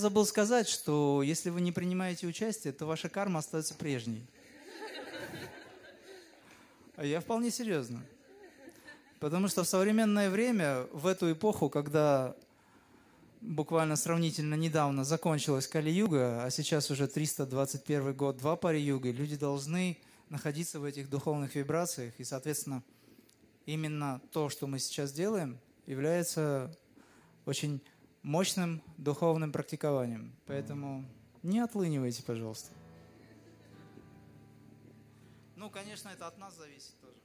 забыл сказать, что если вы не принимаете участие, то ваша карма остается прежней. А я вполне серьезно. Потому что в современное время, в эту эпоху, когда буквально сравнительно недавно закончилась Кали-Юга, а сейчас уже 321 год, два пари юга, люди должны находиться в этих духовных вибрациях. И, соответственно, именно то, что мы сейчас делаем, является очень мощным духовным практикованием. Поэтому не отлынивайте, пожалуйста. Ну, конечно, это от нас зависит тоже.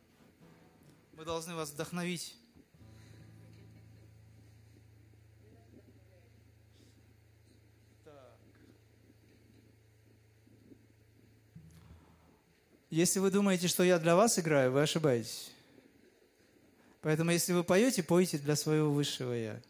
Мы должны вас вдохновить. Если вы думаете, что я для вас играю, вы ошибаетесь. Поэтому, если вы поете, пойте для своего высшего я.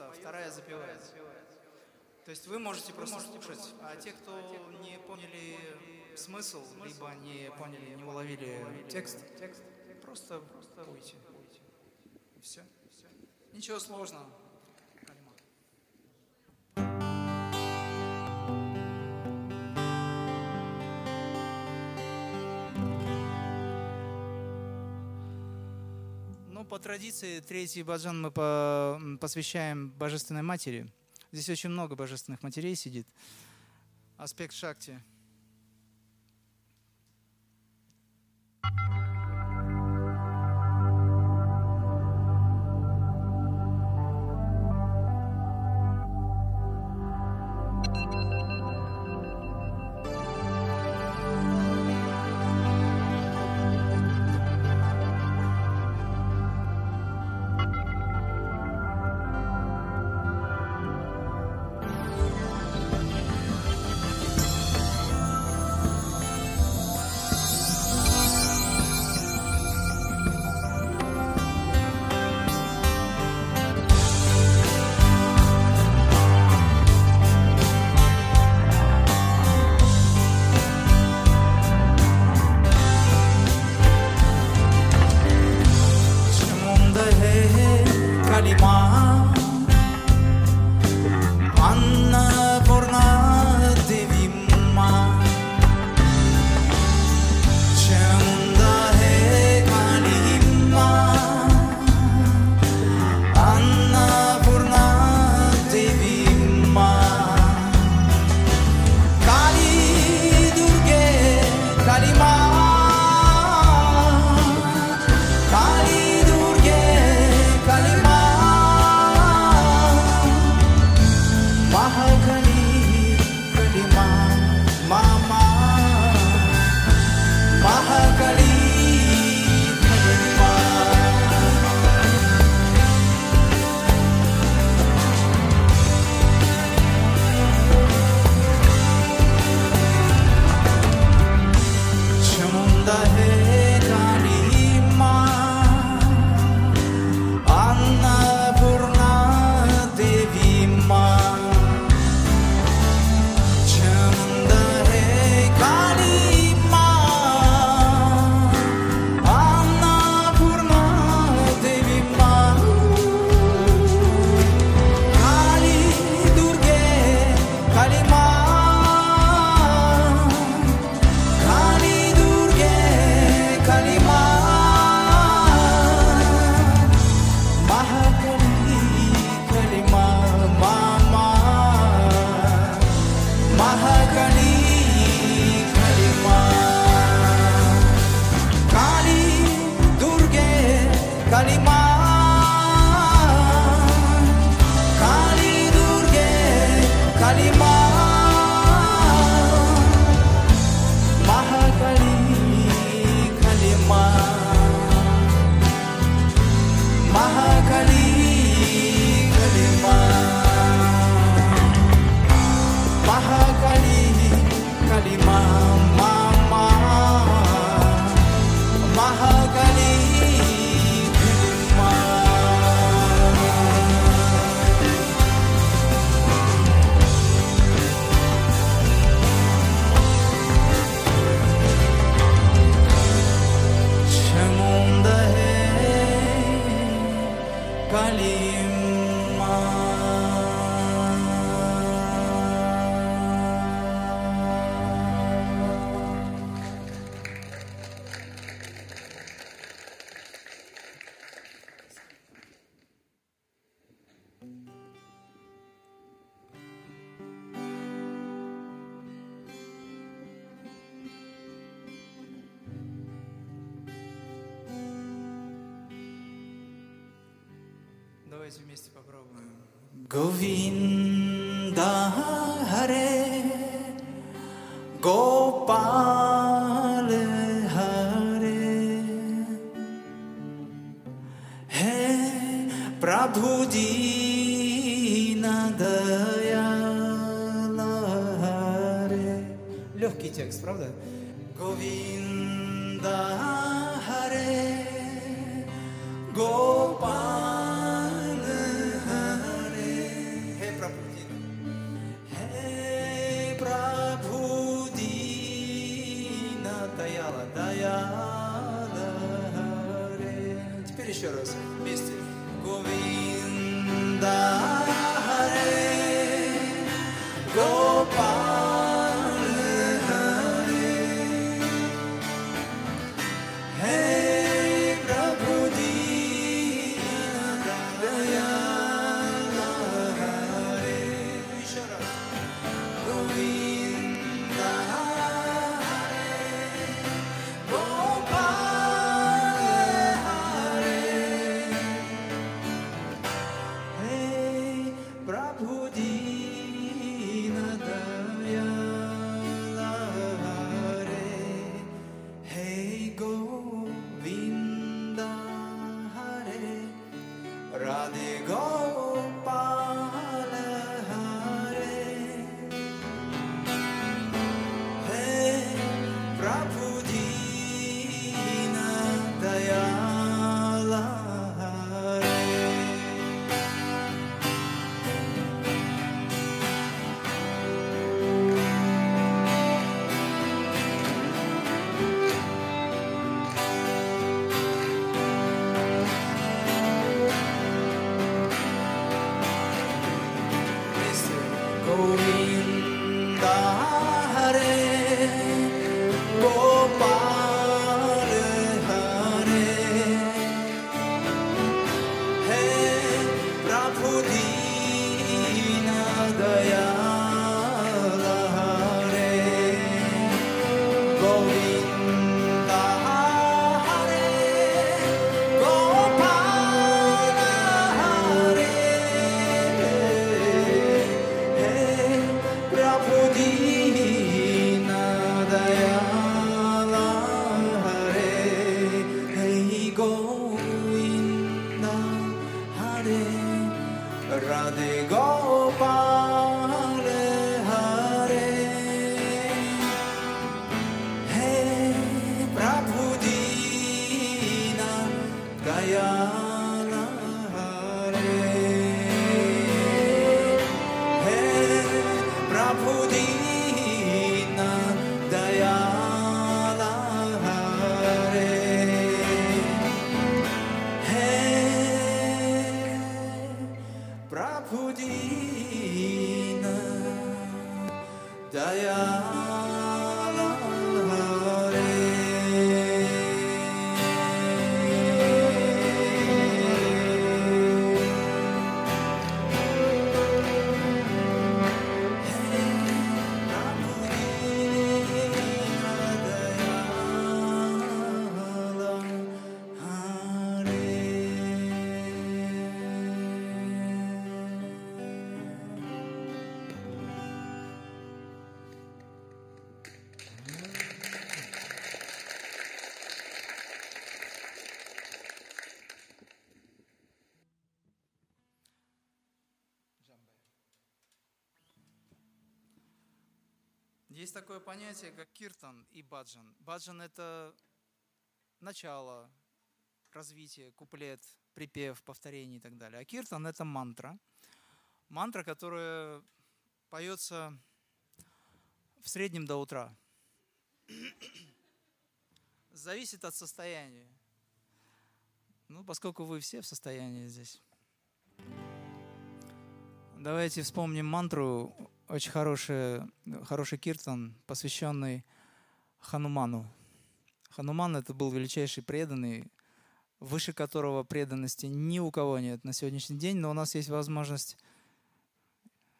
Поется, а вторая запевается. То есть вы можете просто слушать, а те, кто не поняли смысл, либо не поняли, не уловили текст, просто пойте. Все. Ничего сложного. По традиции, третий баджан мы посвящаем Божественной Матери. Здесь очень много божественных матерей сидит. Аспект Шакти. Chamunda Hare, Hare, Prabhu. Есть такое понятие, как киртан и баджан. Баджан — это начало, развитие, куплет, припев, повторение и так далее. А киртан — это мантра. Мантра, которая поется в среднем до утра. Зависит от состояния. Ну, поскольку вы все в состоянии здесь. Давайте вспомним мантру, очень хороший, хороший киртан, посвященный Хануману. Хануман это был величайший преданный, выше которого преданности ни у кого нет на сегодняшний день, но у нас есть возможность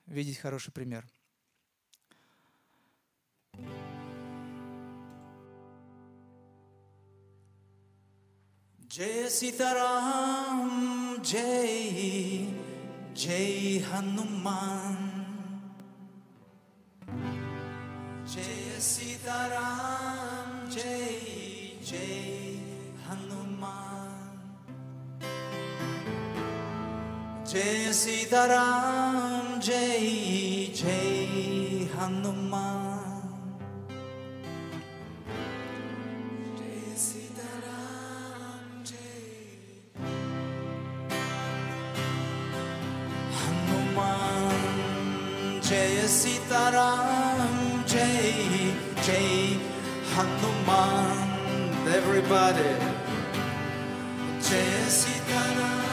видеть хороший пример. Jai Sitaram, Jai, Jai Hanuman. Jay Sitaram Jay Jay Hanuman. Jay Sitaram Jay Jay Hanuman. Jay Sitaram, Jay Hanuman. Jay Sitaram Jai Jai Hanuman Everybody. Sitaram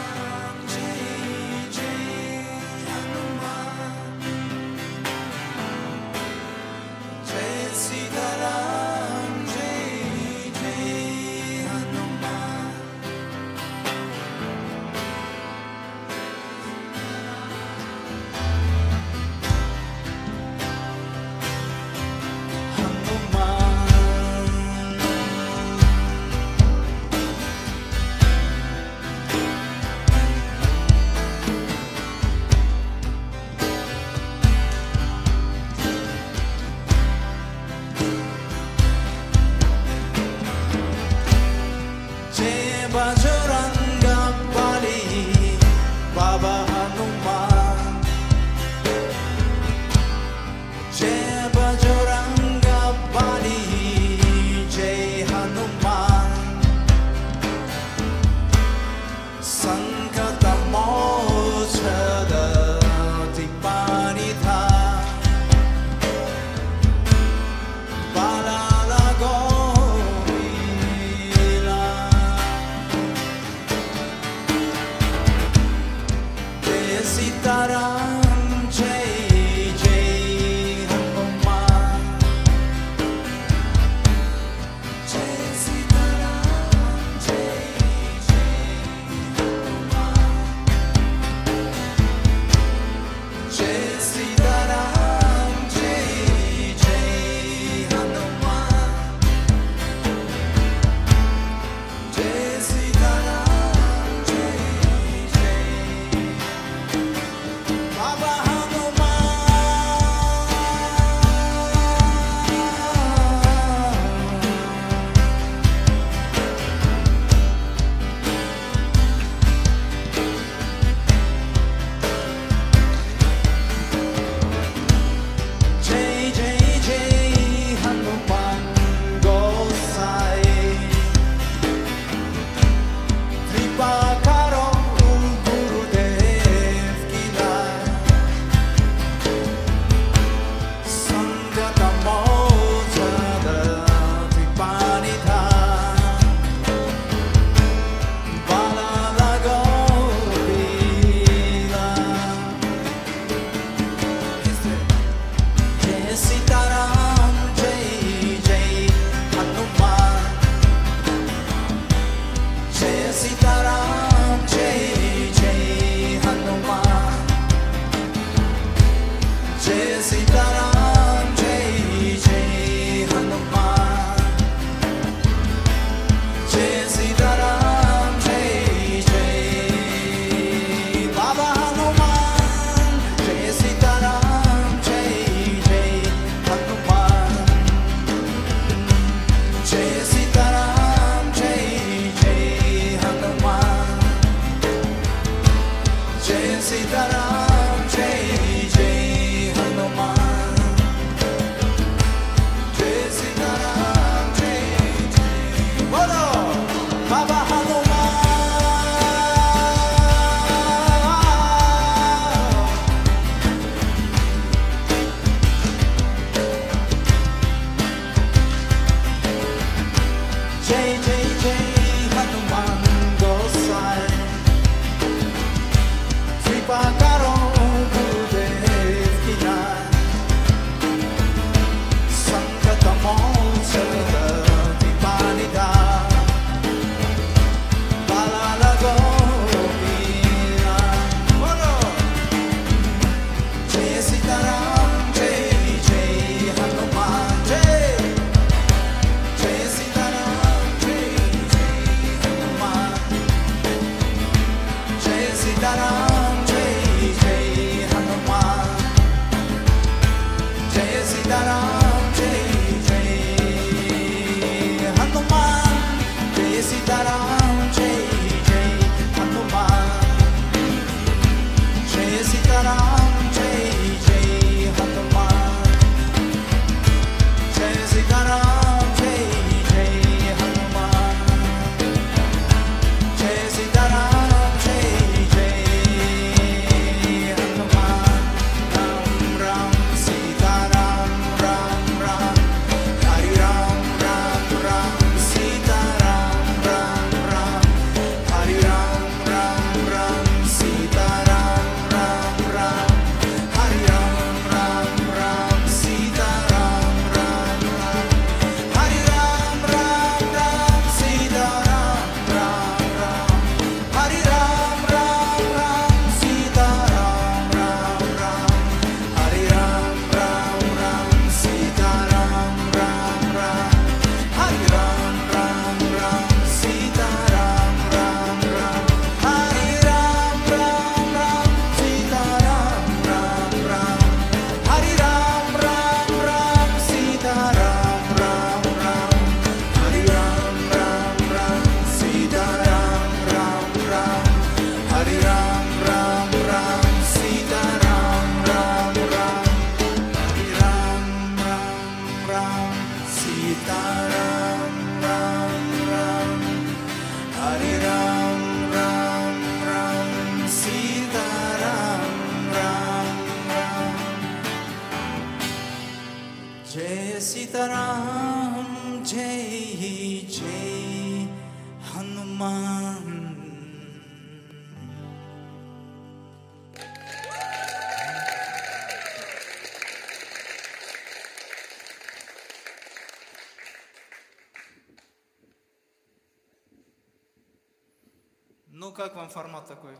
вам формат такой?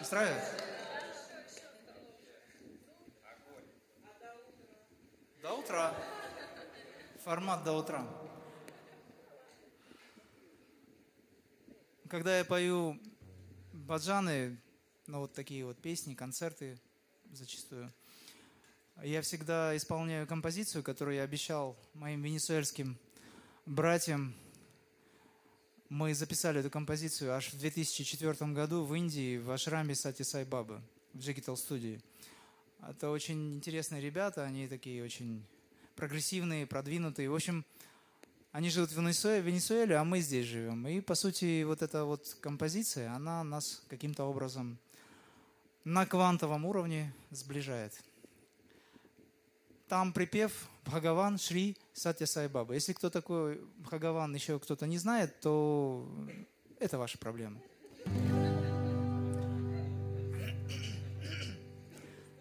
Устраивает? До утра. Формат до утра. Когда я пою баджаны, ну вот такие вот песни, концерты зачастую, я всегда исполняю композицию, которую я обещал моим венесуэльским братьям мы записали эту композицию аж в 2004 году в Индии в ашраме Сати Сай Бабы в Digital студии. Это очень интересные ребята, они такие очень прогрессивные, продвинутые. В общем, они живут в Венесуэле, а мы здесь живем. И, по сути, вот эта вот композиция, она нас каким-то образом на квантовом уровне сближает. Там припев Бхагаван Шри Сатья Сай Баба. Если кто такой Бхагаван еще кто-то не знает, то это ваша проблема.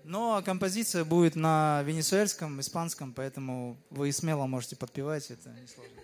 Но композиция будет на венесуэльском, испанском, поэтому вы смело можете подпевать, это несложно.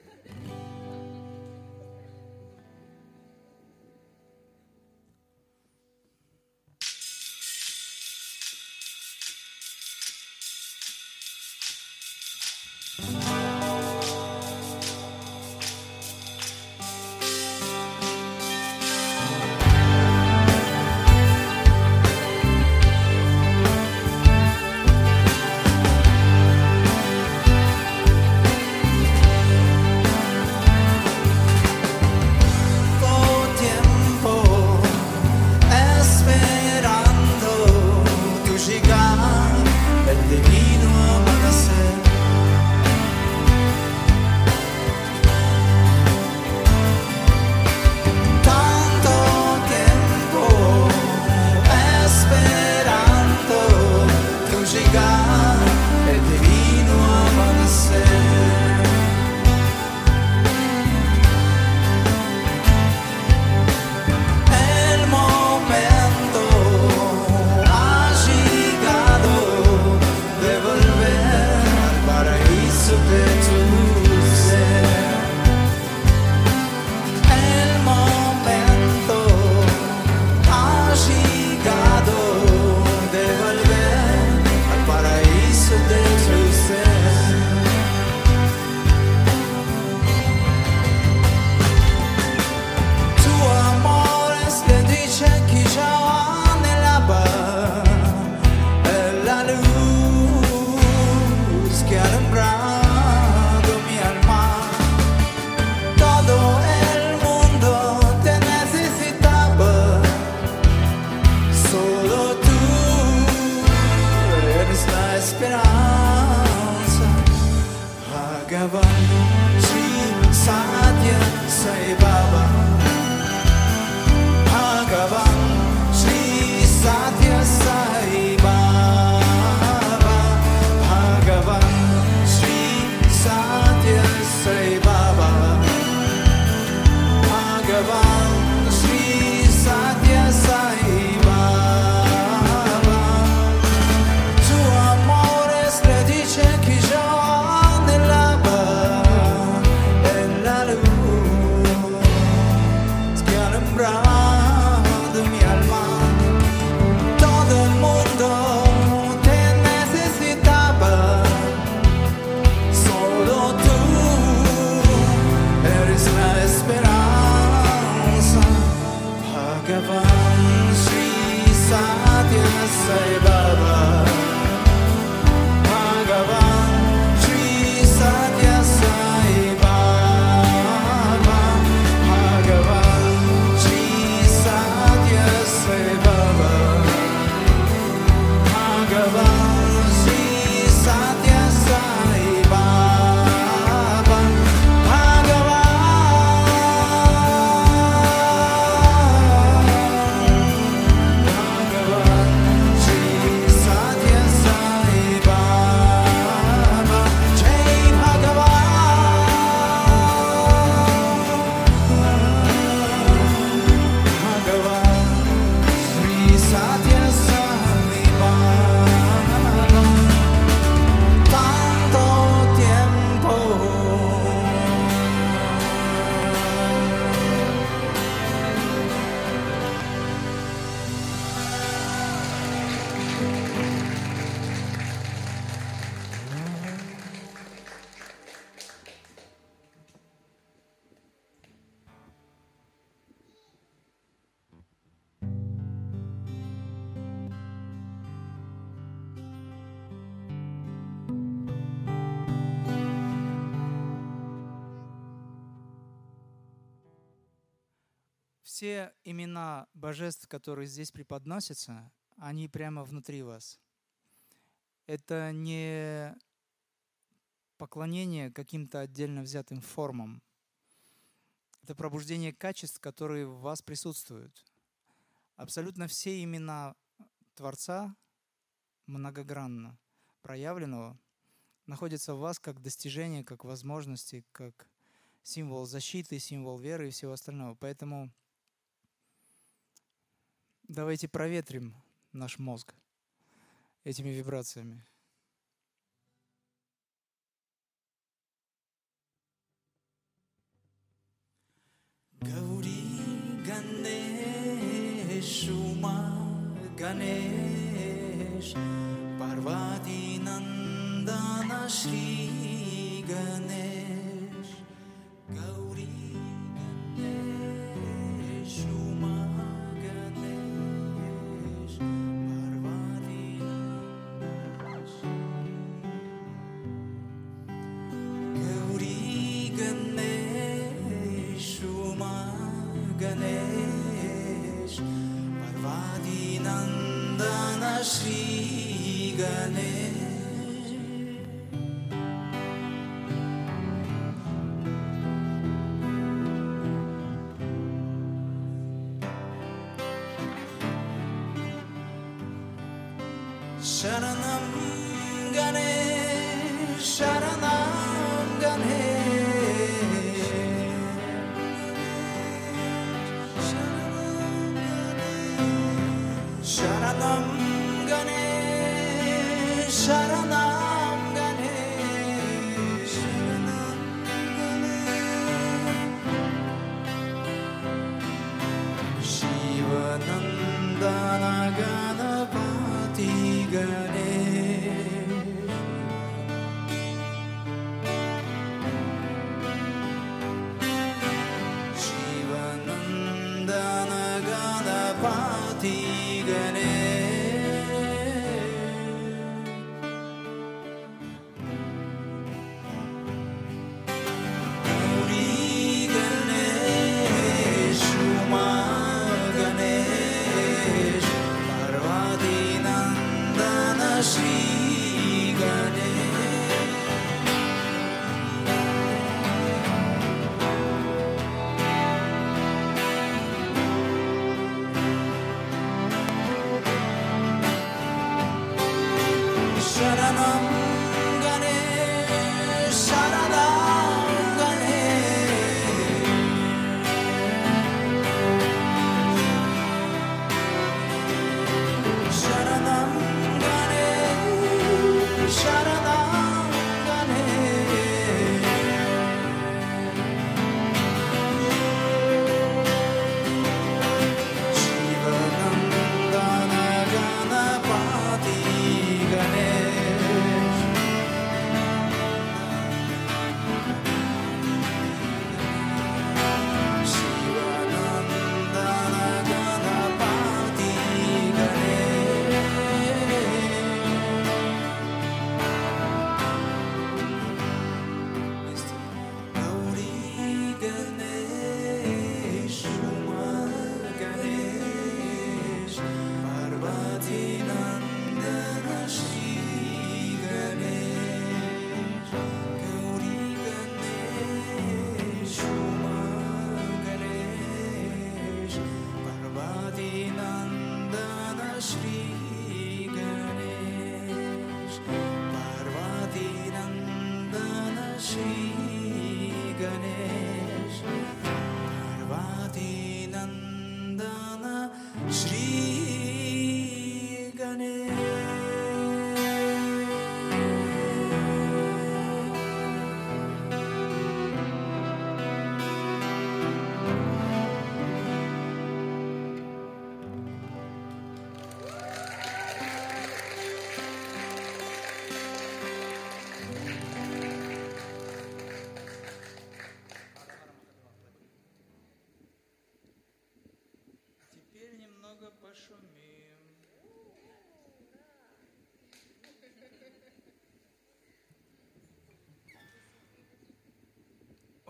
Которые здесь преподносятся, они прямо внутри вас. Это не поклонение каким-то отдельно взятым формам. Это пробуждение качеств, которые в вас присутствуют. Абсолютно все имена Творца многогранно проявленного находятся в вас как достижение, как возможности, как символ защиты, символ веры и всего остального. Поэтому давайте проветрим наш мозг этими вибрациями. Gauri Ganesh Uma Ganesh Parvati Nandana Shri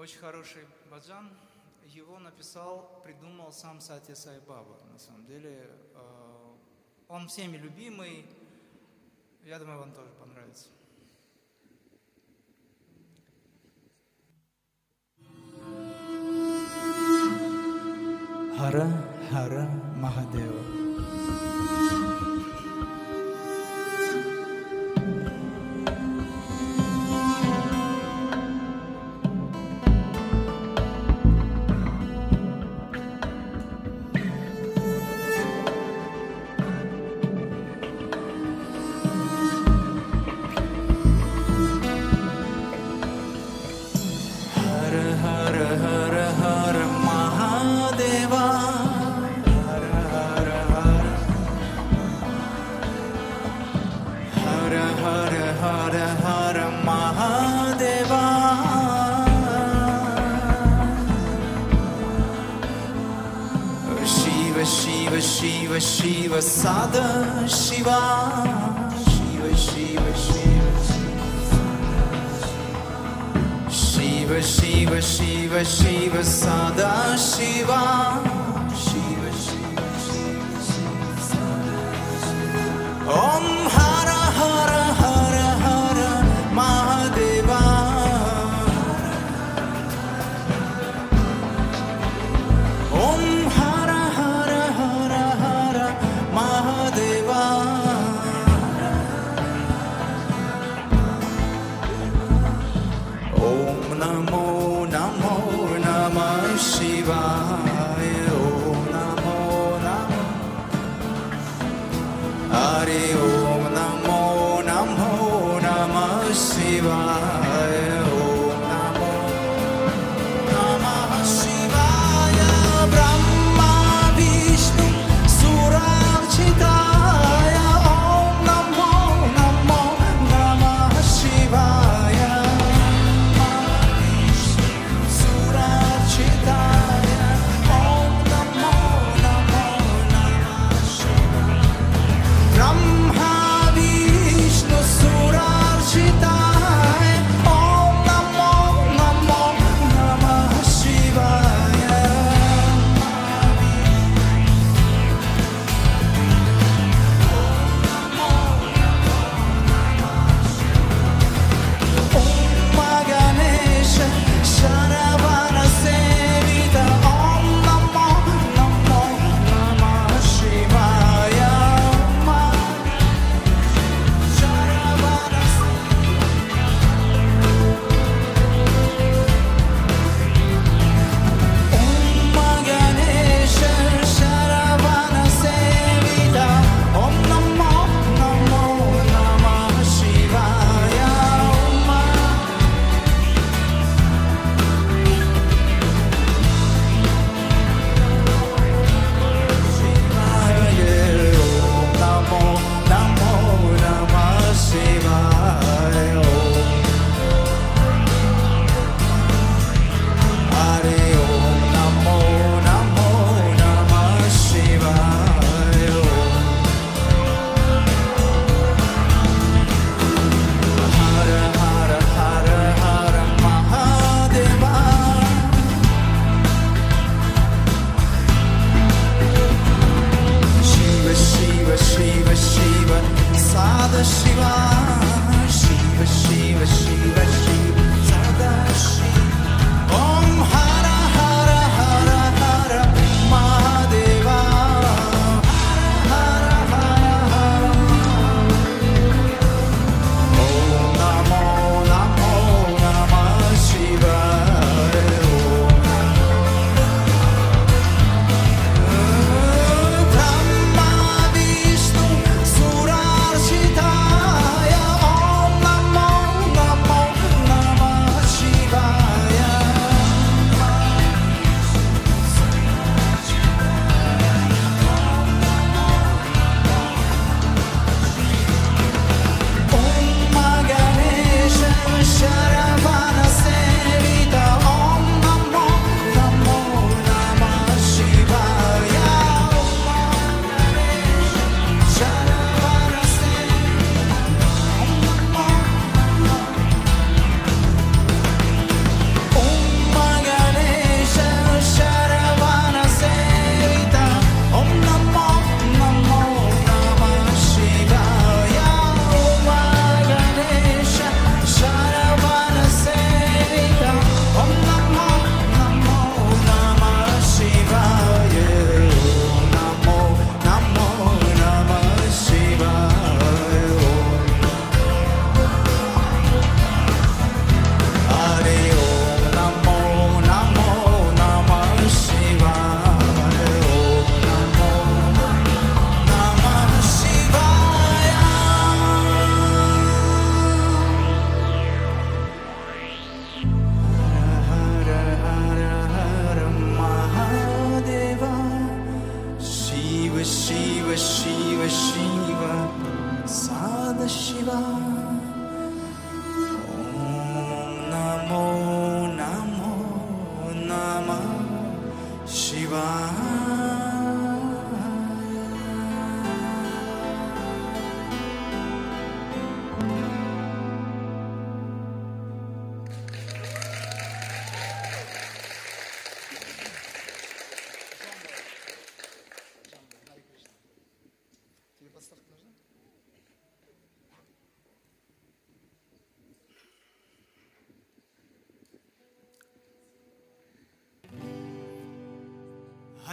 Очень хороший баджан. Его написал, придумал сам Сатья Сай Баба. На самом деле, э, он всеми любимый. Я думаю, вам тоже понравится. Хара Хара Махадева. शिव साद शिवा शिव शिव शिव शिव शिव शिव शिव सादा शिवा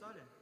Не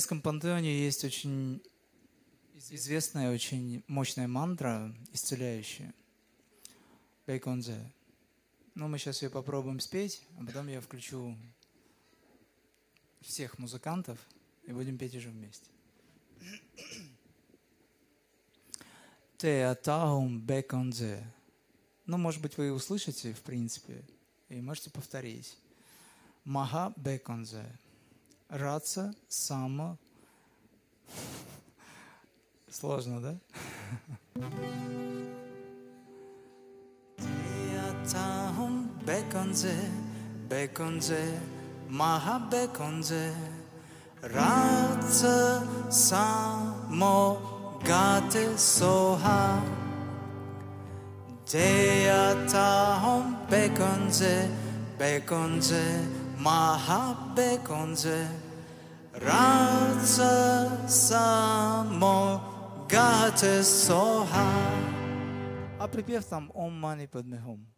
тибетском пантеоне есть очень известная, очень мощная мантра, исцеляющая. Бейконзе. Ну, мы сейчас ее попробуем спеть, а потом я включу всех музыкантов и будем петь уже вместе. Те атаум беконзе. Ну, может быть, вы услышите, в принципе, и можете повторить. Маха беконзе. Раца сама. Сложно, да? Teatahum bekonze, bekonze, maha bekonze, raca samo gate soha. Teatahum bekonze, bekonze, maha bekonze, raca само гате соха. А припев там Ом Мани Падмехом. Teatahum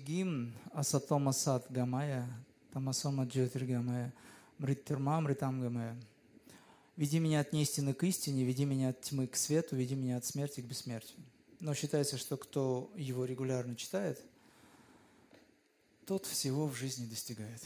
гимн Асатома Сат Гамая, Тамасома Джотир Гамая, Мриттирма Мритам Гамая. Веди меня от неистины к истине, веди меня от тьмы к свету, веди меня от смерти к бессмертию. Но считается, что кто его регулярно читает, тот всего в жизни достигает.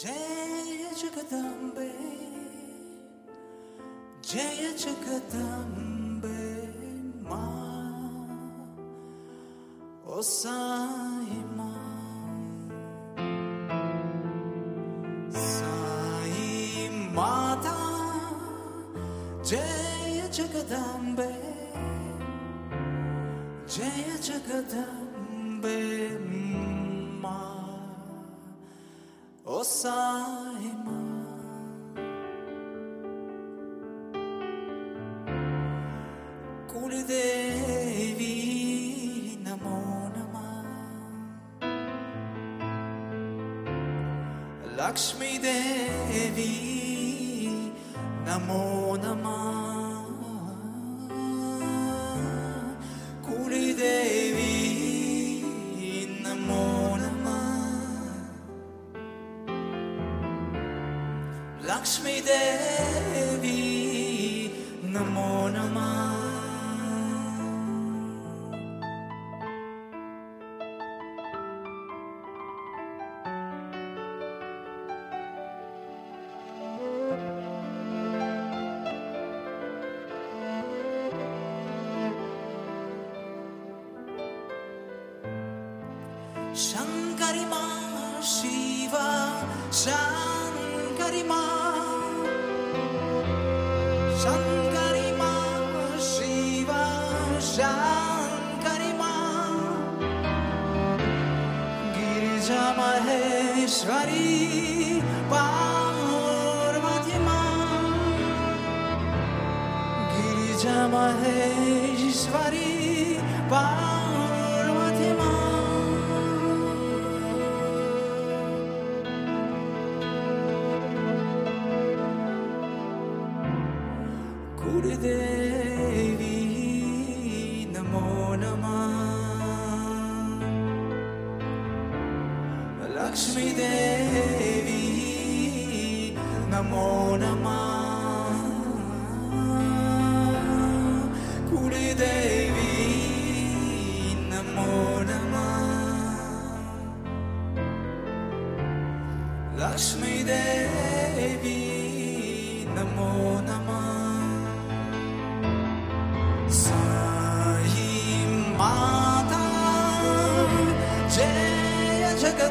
जय जगदम्बे जय जगदम्बे मा ओ साई मा साई माता जय जगदम्बे जय Jagdambe Lakshmi Devi. Namo Namah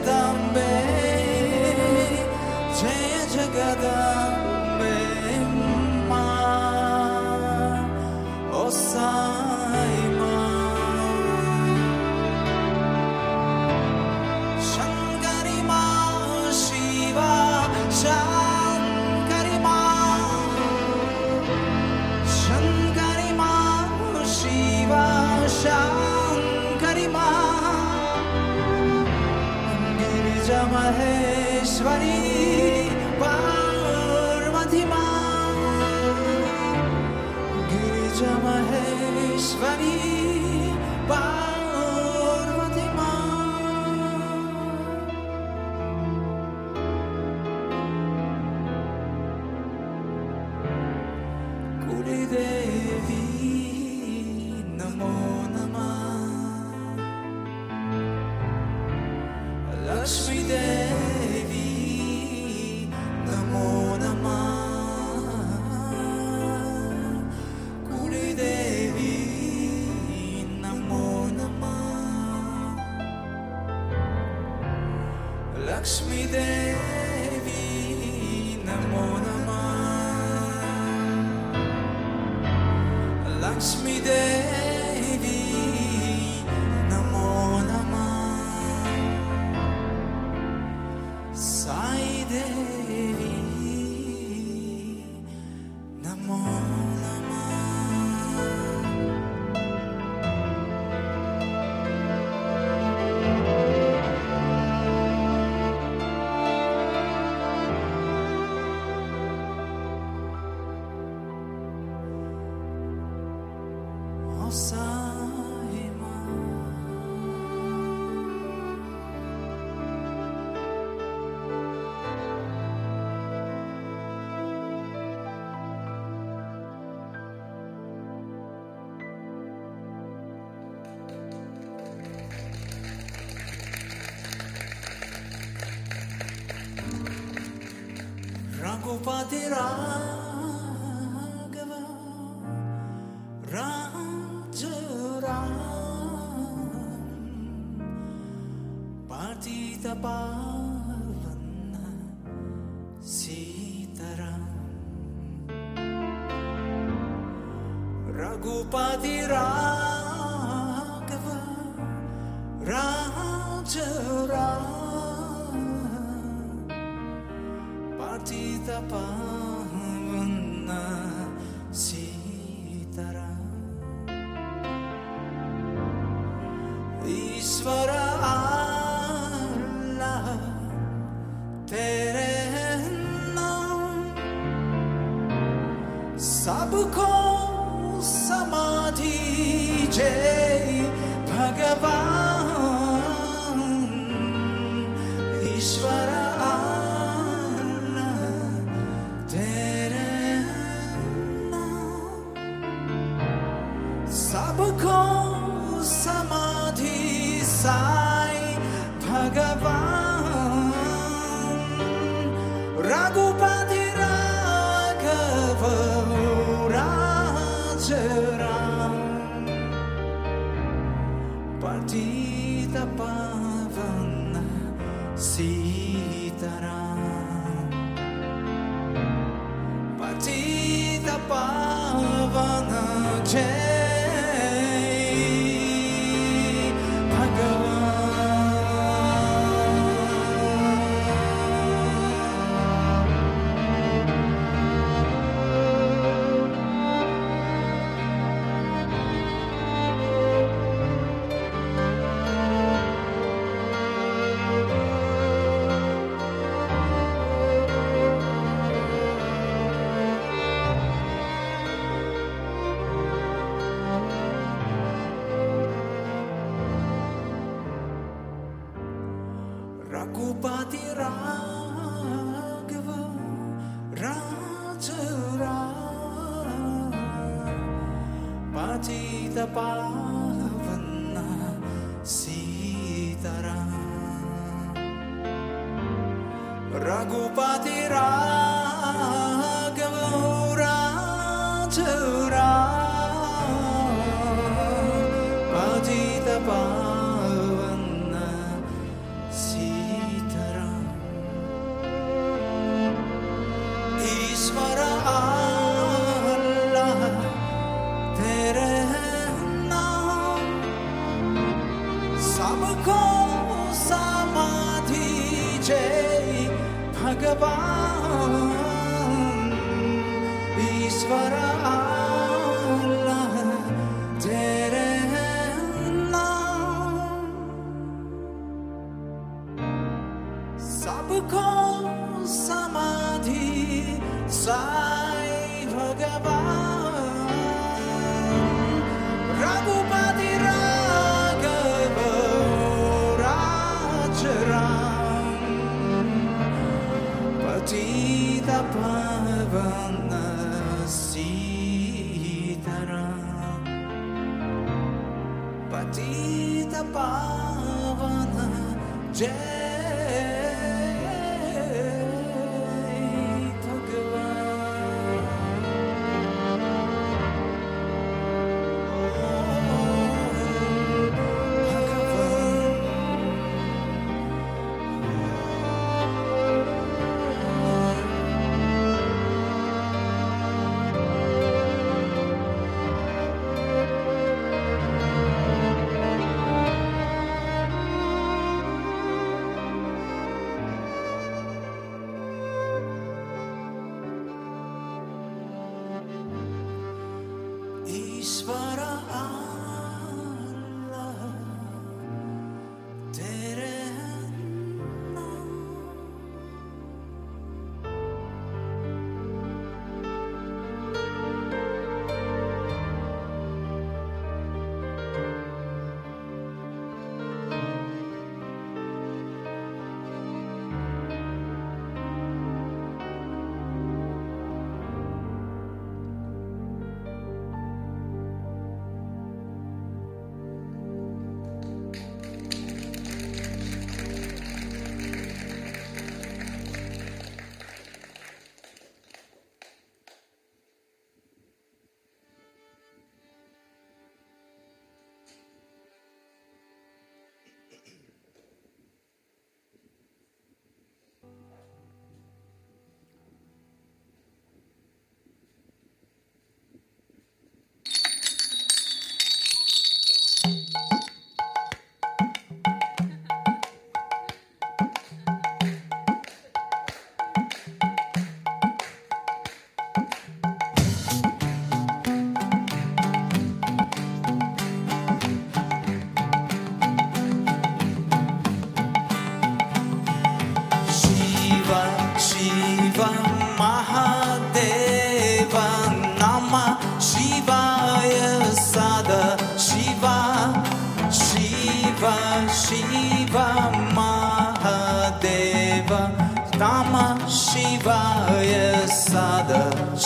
tan Madeira.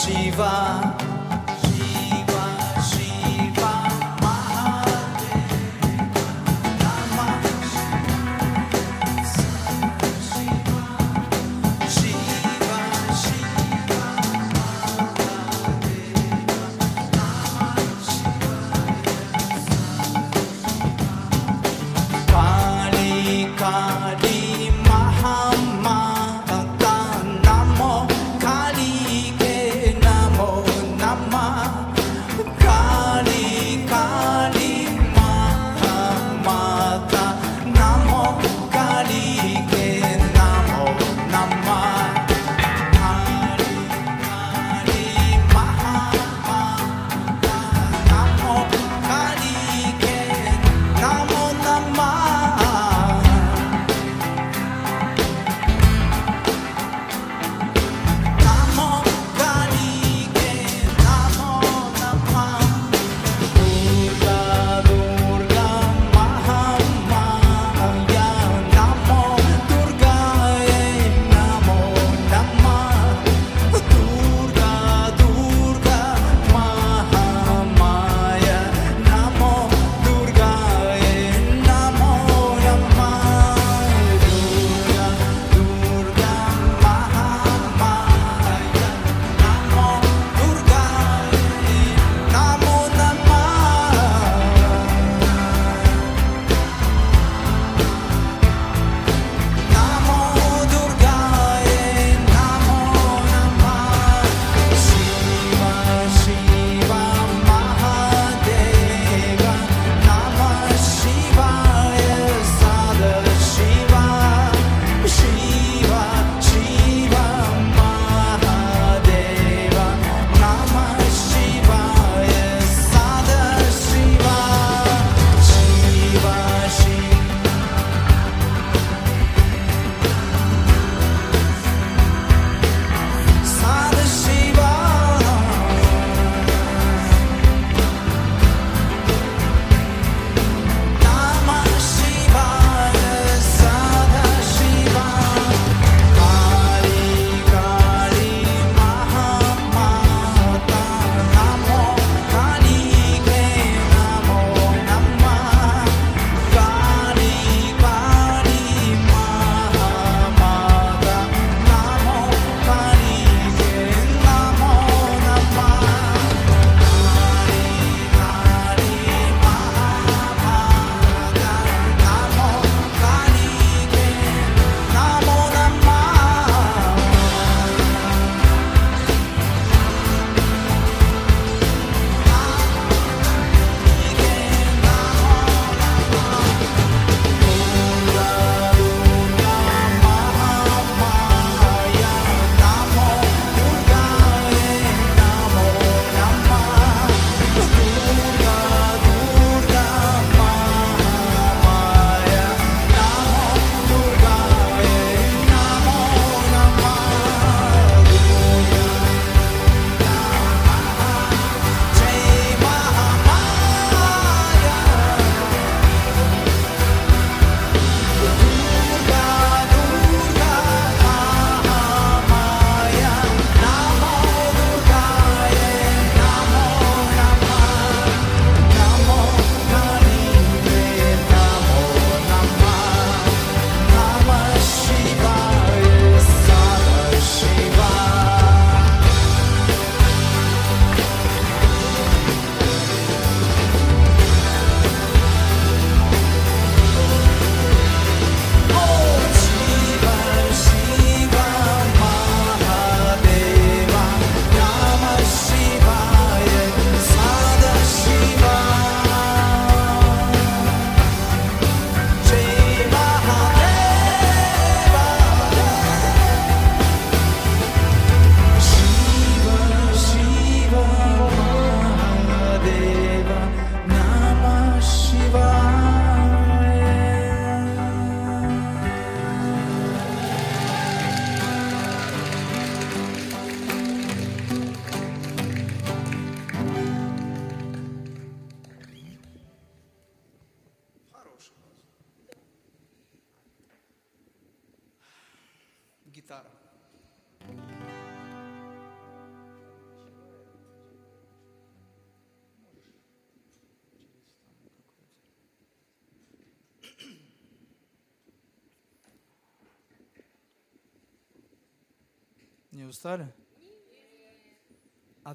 passiva.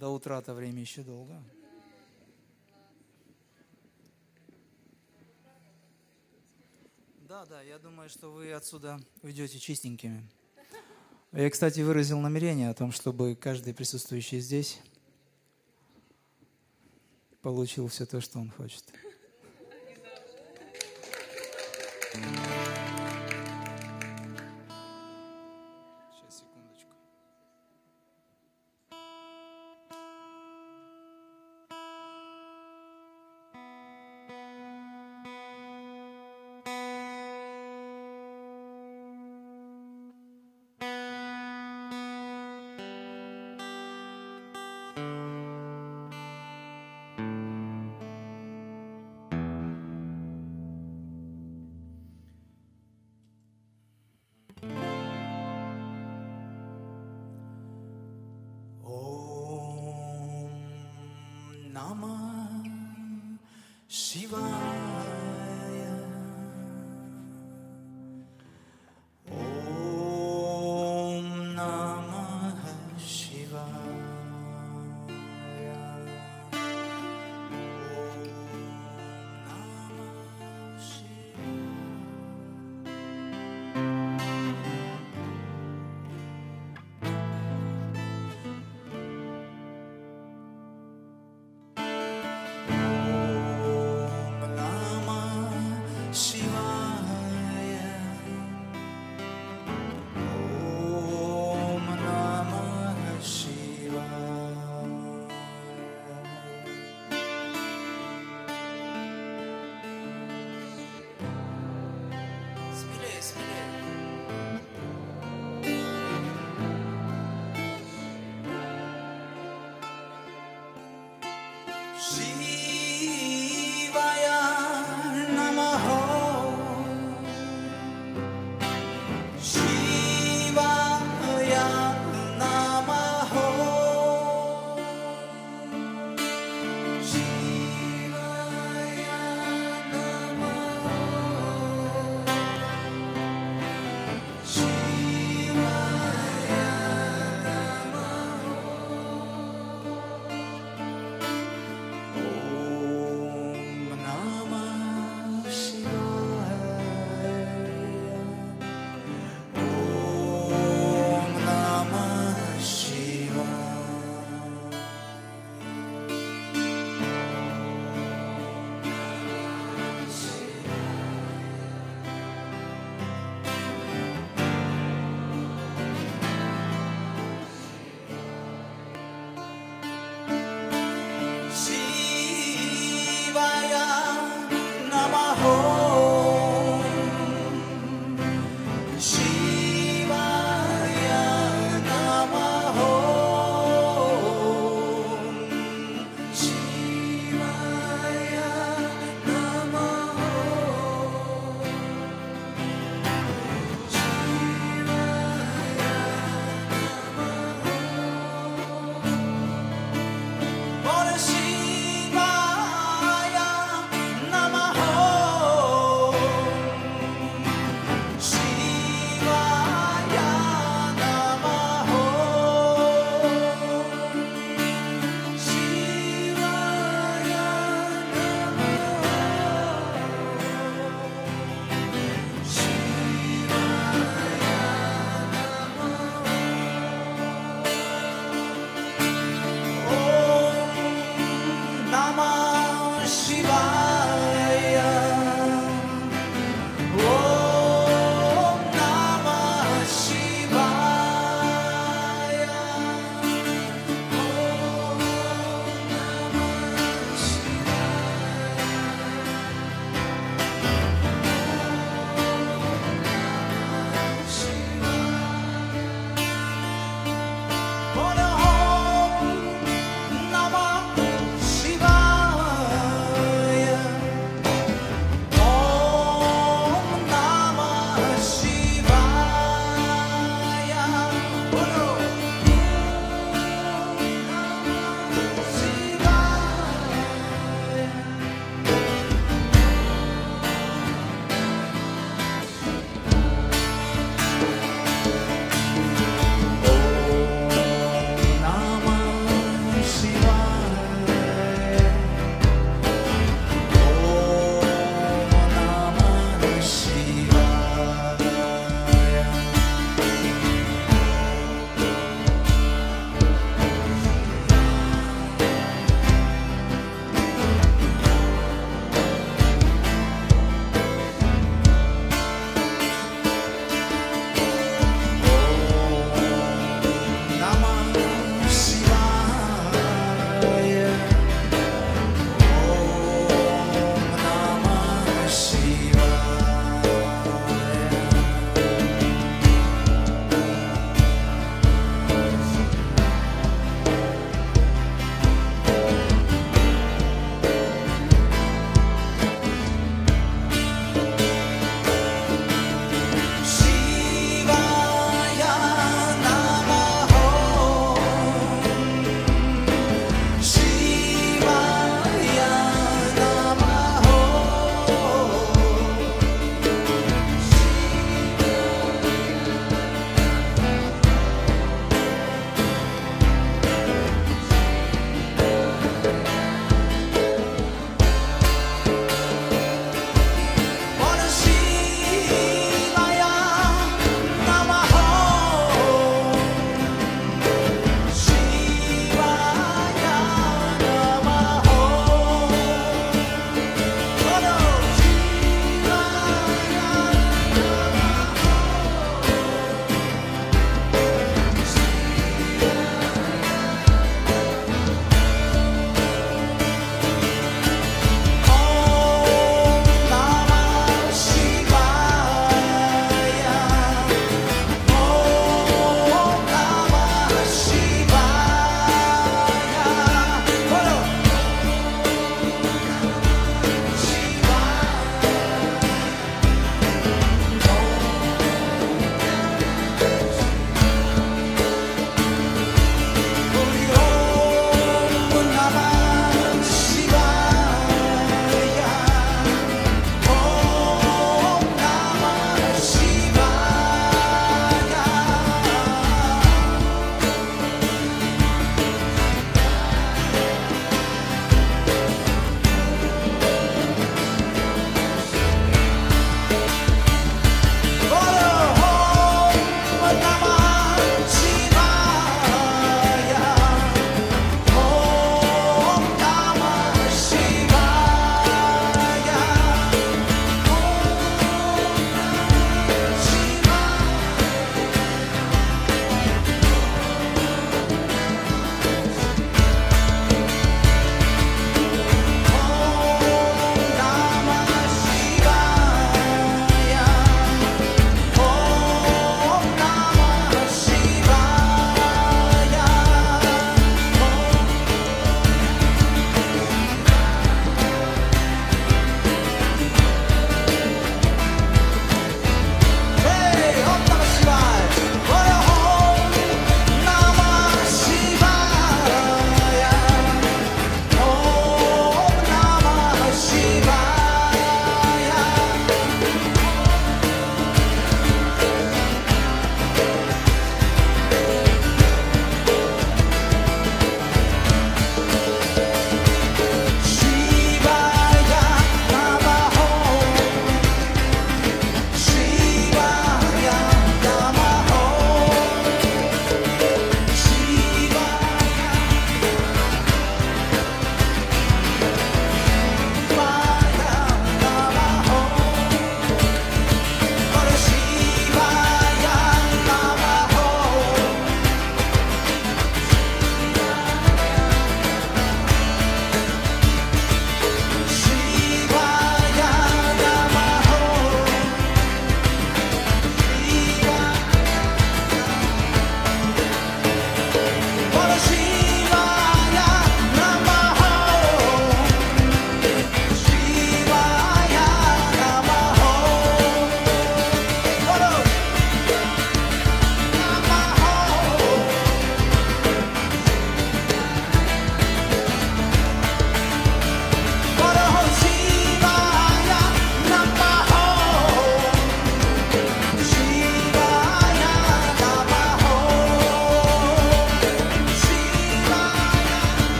До утра-то время еще долго. Да, да, я думаю, что вы отсюда уйдете чистенькими. Я, кстати, выразил намерение о том, чтобы каждый присутствующий здесь получил все то, что он хочет. Сейчас,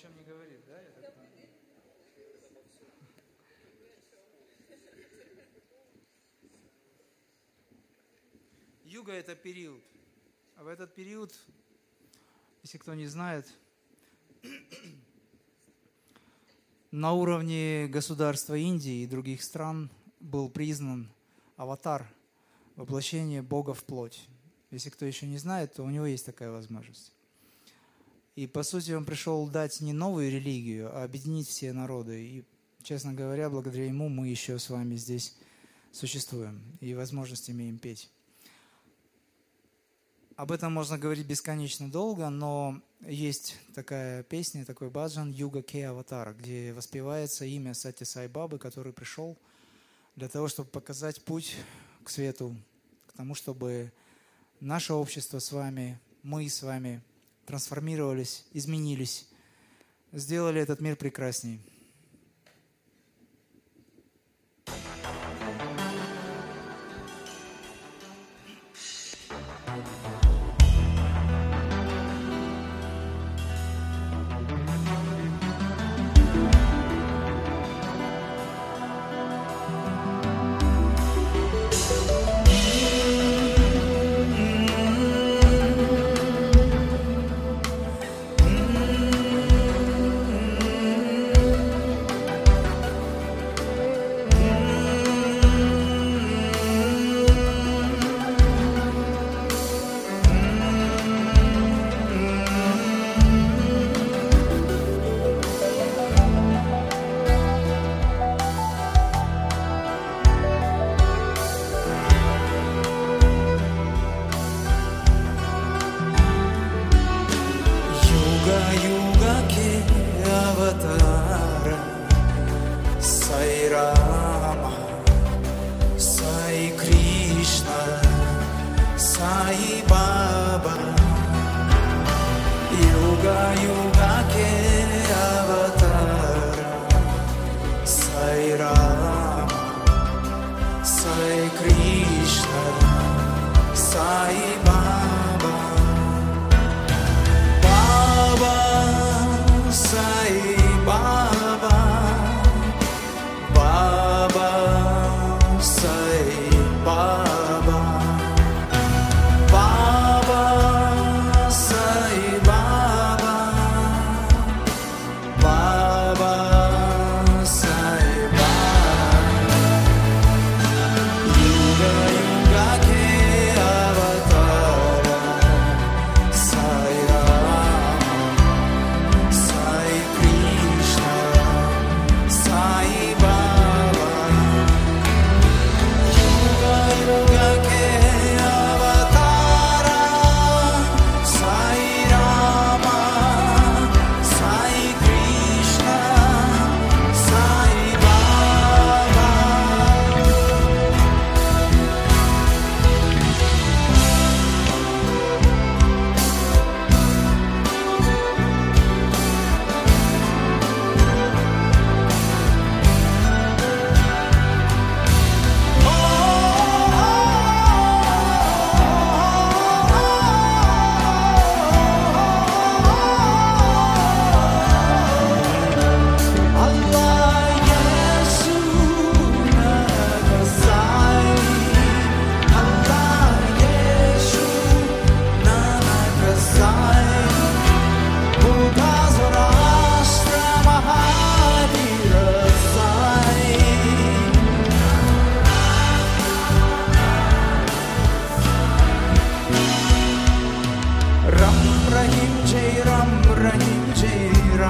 чем не говорит, да? Я так? Юга – это период. А в этот период, если кто не знает, на уровне государства Индии и других стран был признан аватар, воплощение Бога в плоть. Если кто еще не знает, то у него есть такая возможность. И по сути он пришел дать не новую религию, а объединить все народы. И, честно говоря, благодаря ему мы еще с вами здесь существуем и возможность имеем петь. Об этом можно говорить бесконечно долго, но есть такая песня, такой баджан «Юга Ке Аватар», где воспевается имя Сати Сай Бабы, который пришел для того, чтобы показать путь к свету, к тому, чтобы наше общество с вами, мы с вами трансформировались, изменились, сделали этот мир прекрасней.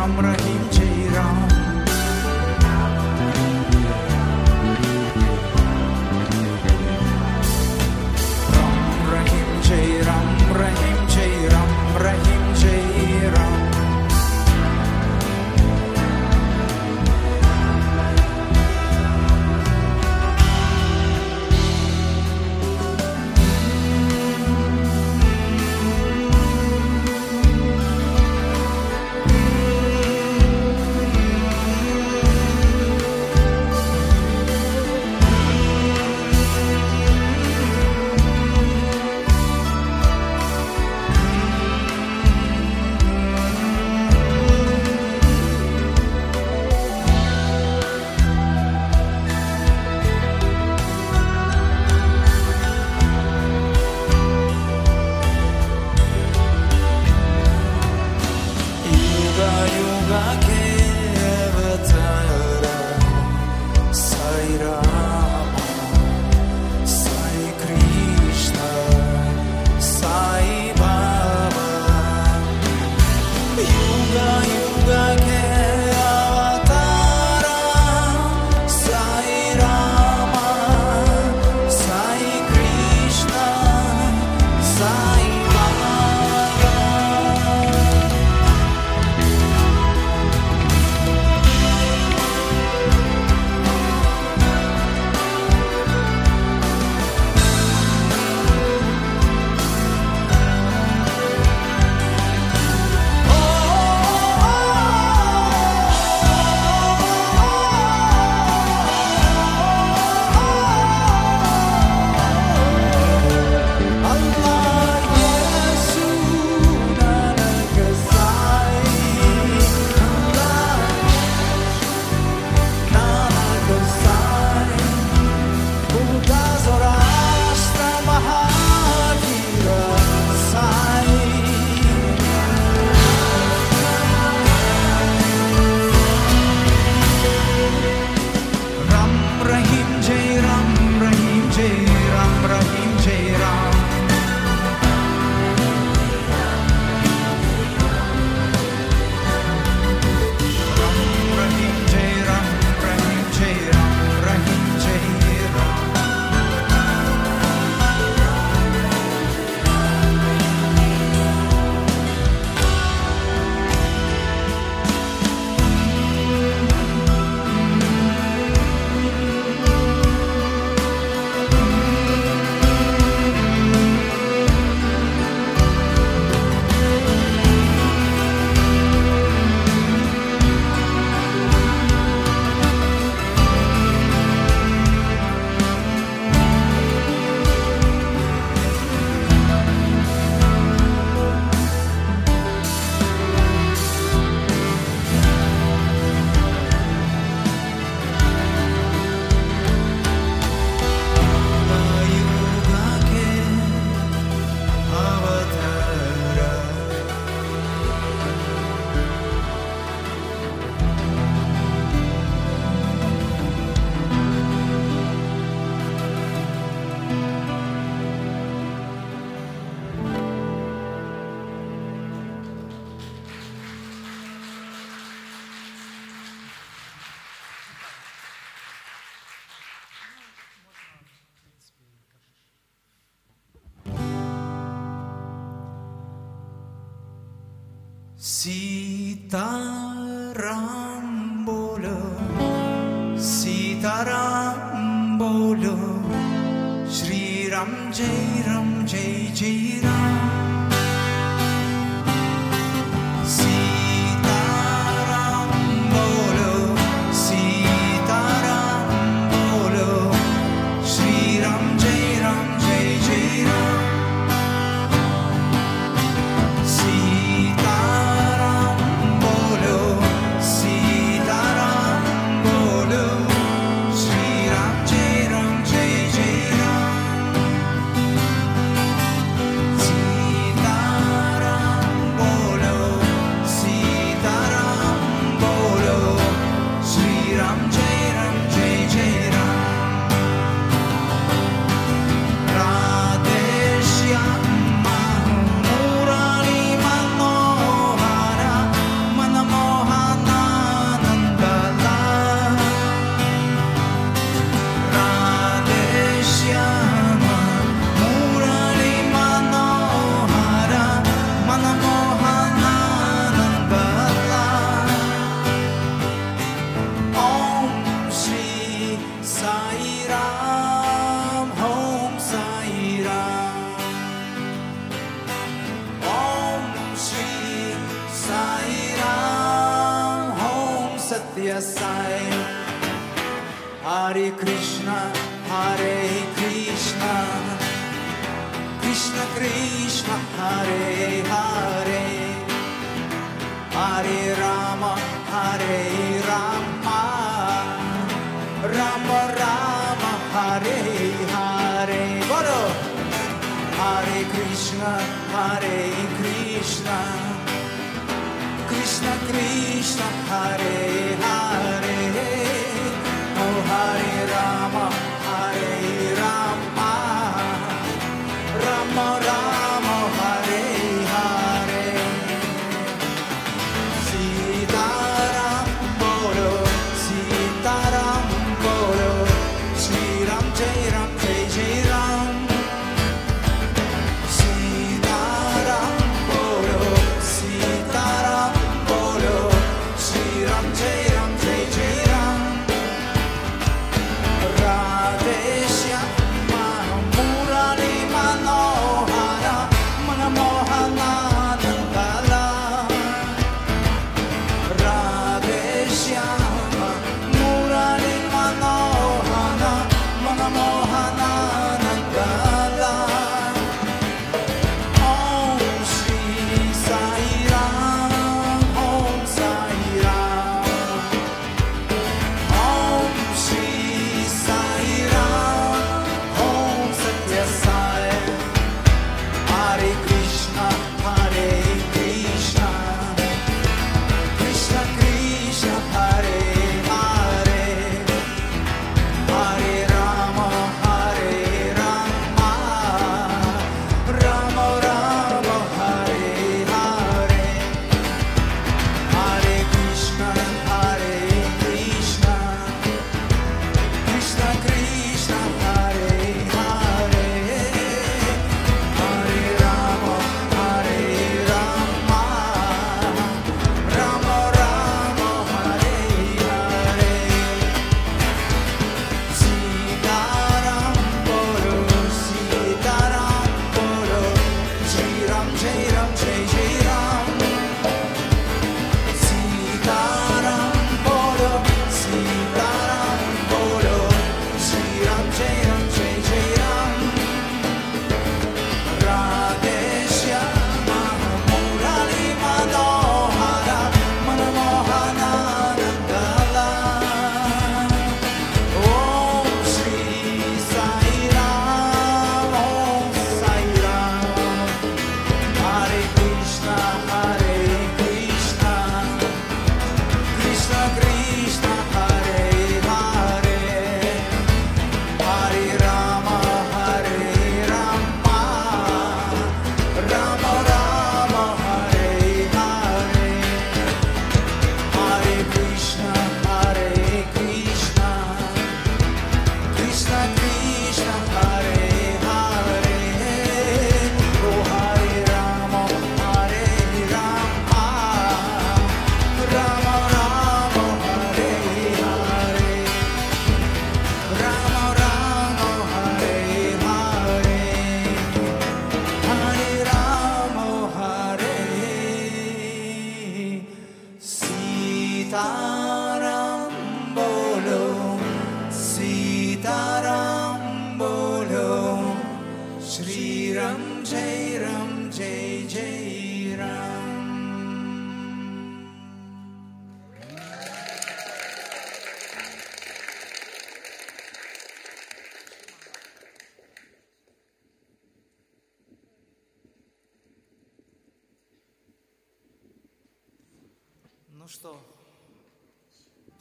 hambre.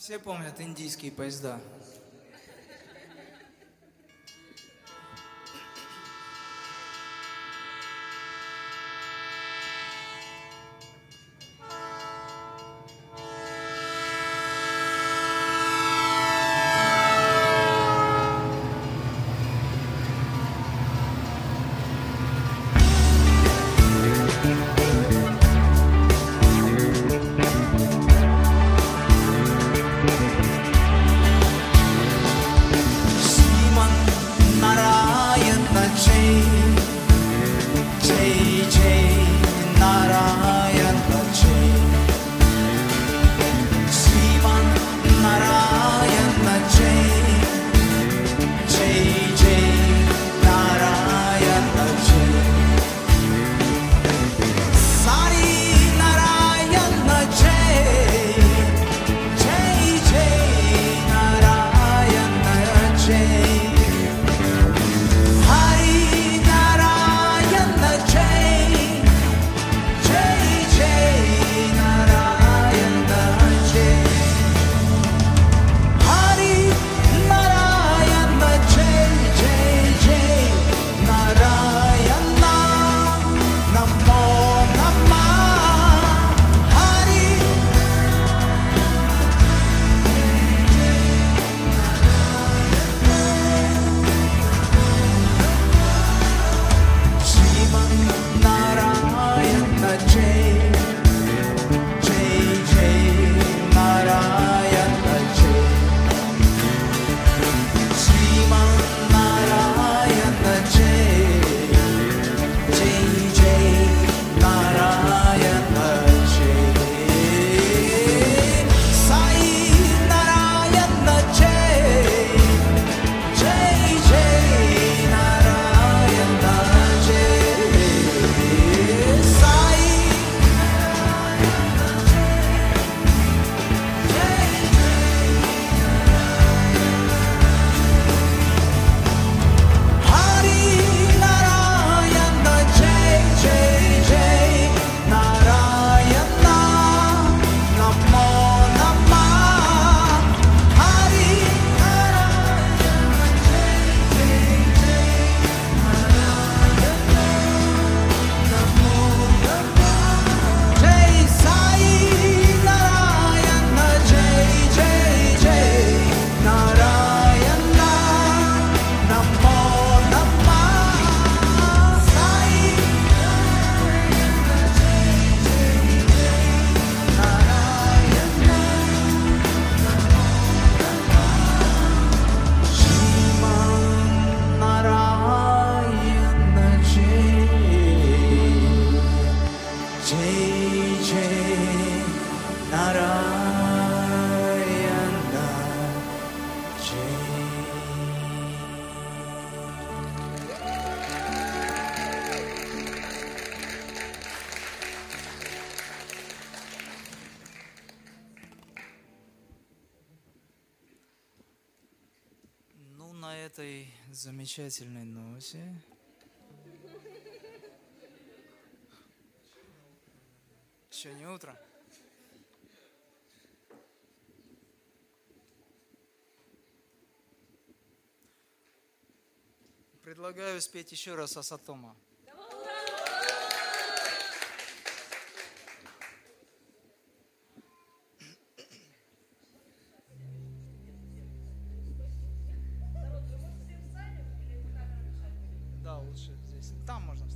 Все помнят индийские поезда. Еще не утро. Предлагаю спеть еще раз Асатома. Да, лучше здесь. Там можно.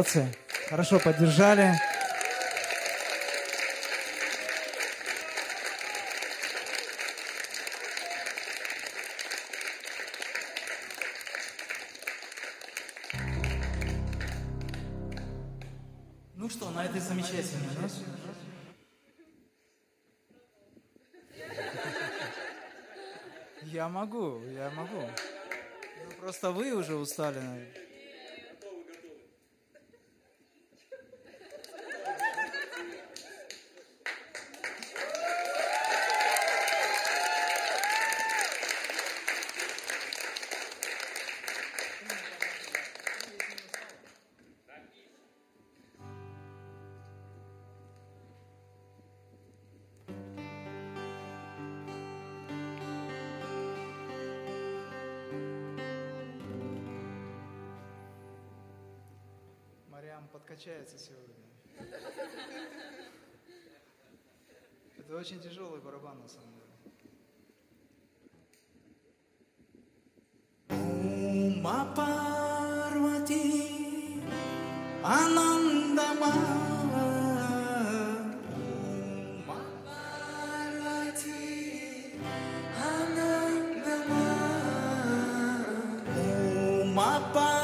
Молодцы. Хорошо поддержали. Ну что, на этой замечательной ноте. Я могу, я могу. Ну, просто вы уже устали, качается сегодня. Это очень тяжелый барабан на самом деле. Ума Парвати Анандама Mapa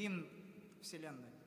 Гимн Вселенной.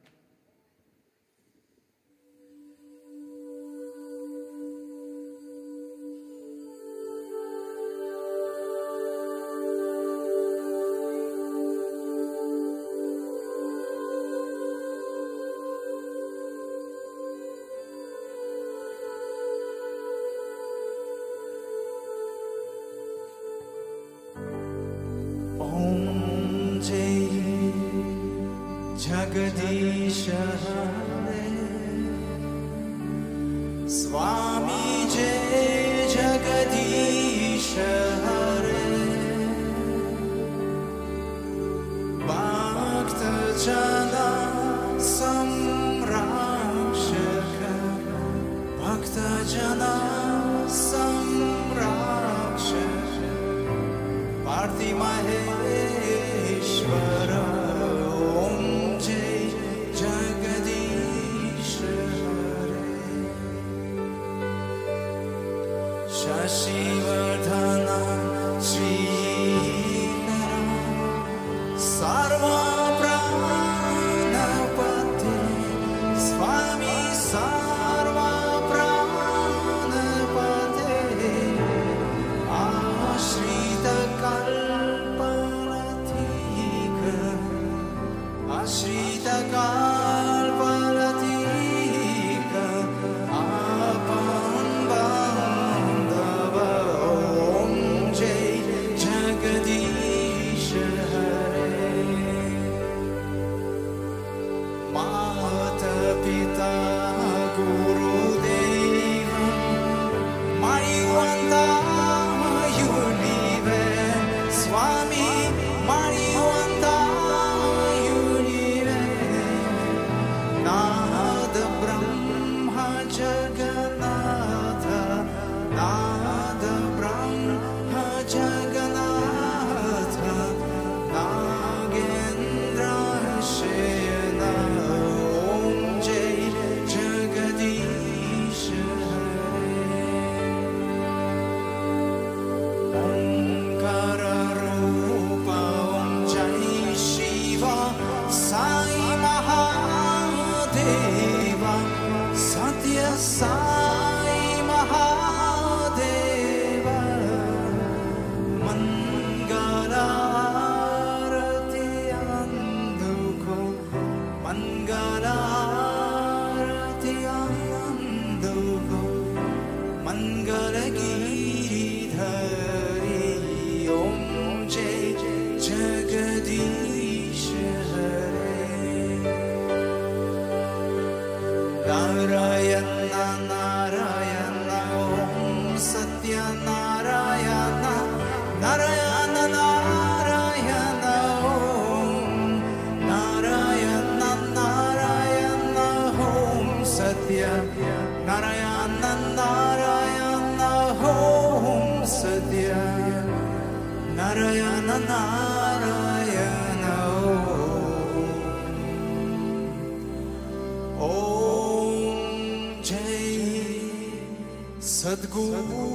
的孤。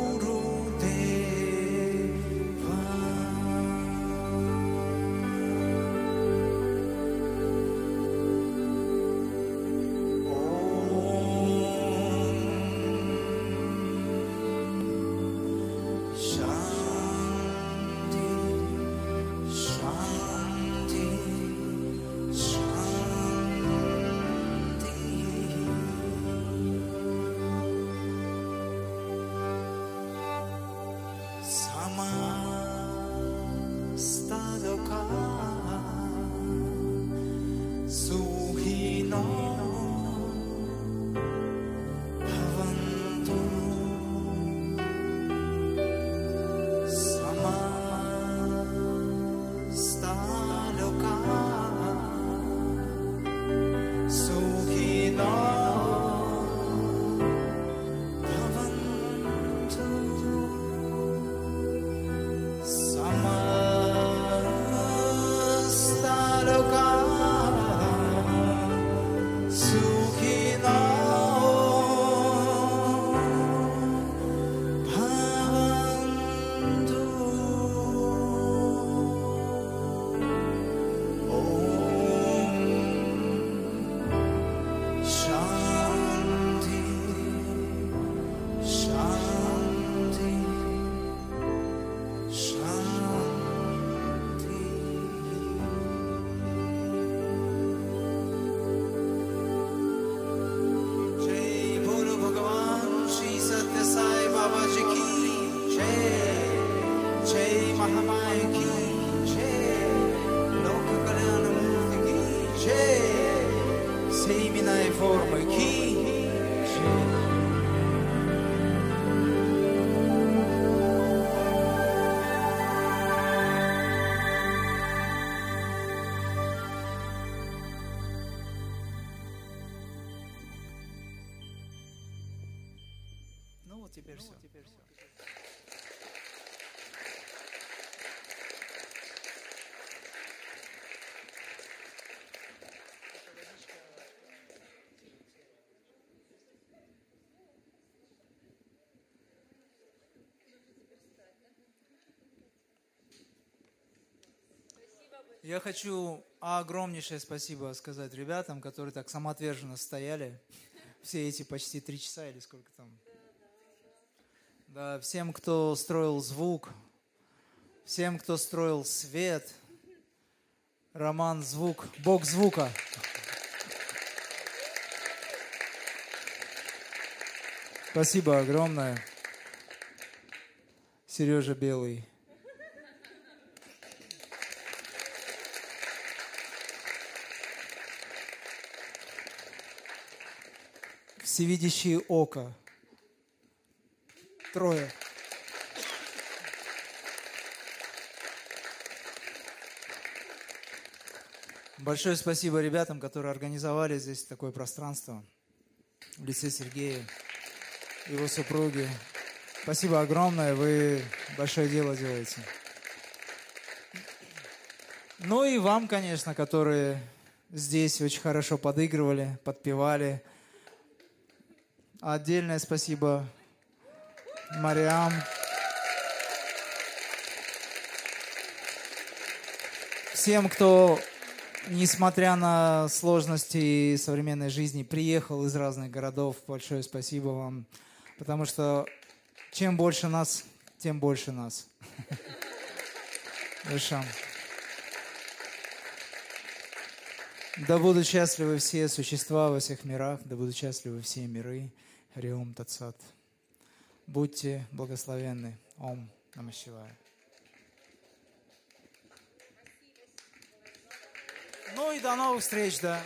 Я хочу огромнейшее спасибо сказать ребятам, которые так самоотверженно стояли все эти почти три часа или сколько там. Да, всем, кто строил звук, всем, кто строил свет. Роман Звук, Бог звука. Спасибо огромное. Сережа Белый. Всевидящее око. Трое. Большое спасибо ребятам, которые организовали здесь такое пространство в лице Сергея, его супруги. Спасибо огромное, вы большое дело делаете. Ну и вам, конечно, которые здесь очень хорошо подыгрывали, подпевали. Отдельное спасибо Мариам. Всем, кто, несмотря на сложности современной жизни, приехал из разных городов, большое спасибо вам. Потому что чем больше нас, тем больше нас. Вышам. Да будут счастливы все существа во всех мирах, да будут счастливы все миры. Хариум Татсат. Будьте благословенны. Ом Намашивая. Ну и до новых встреч, да.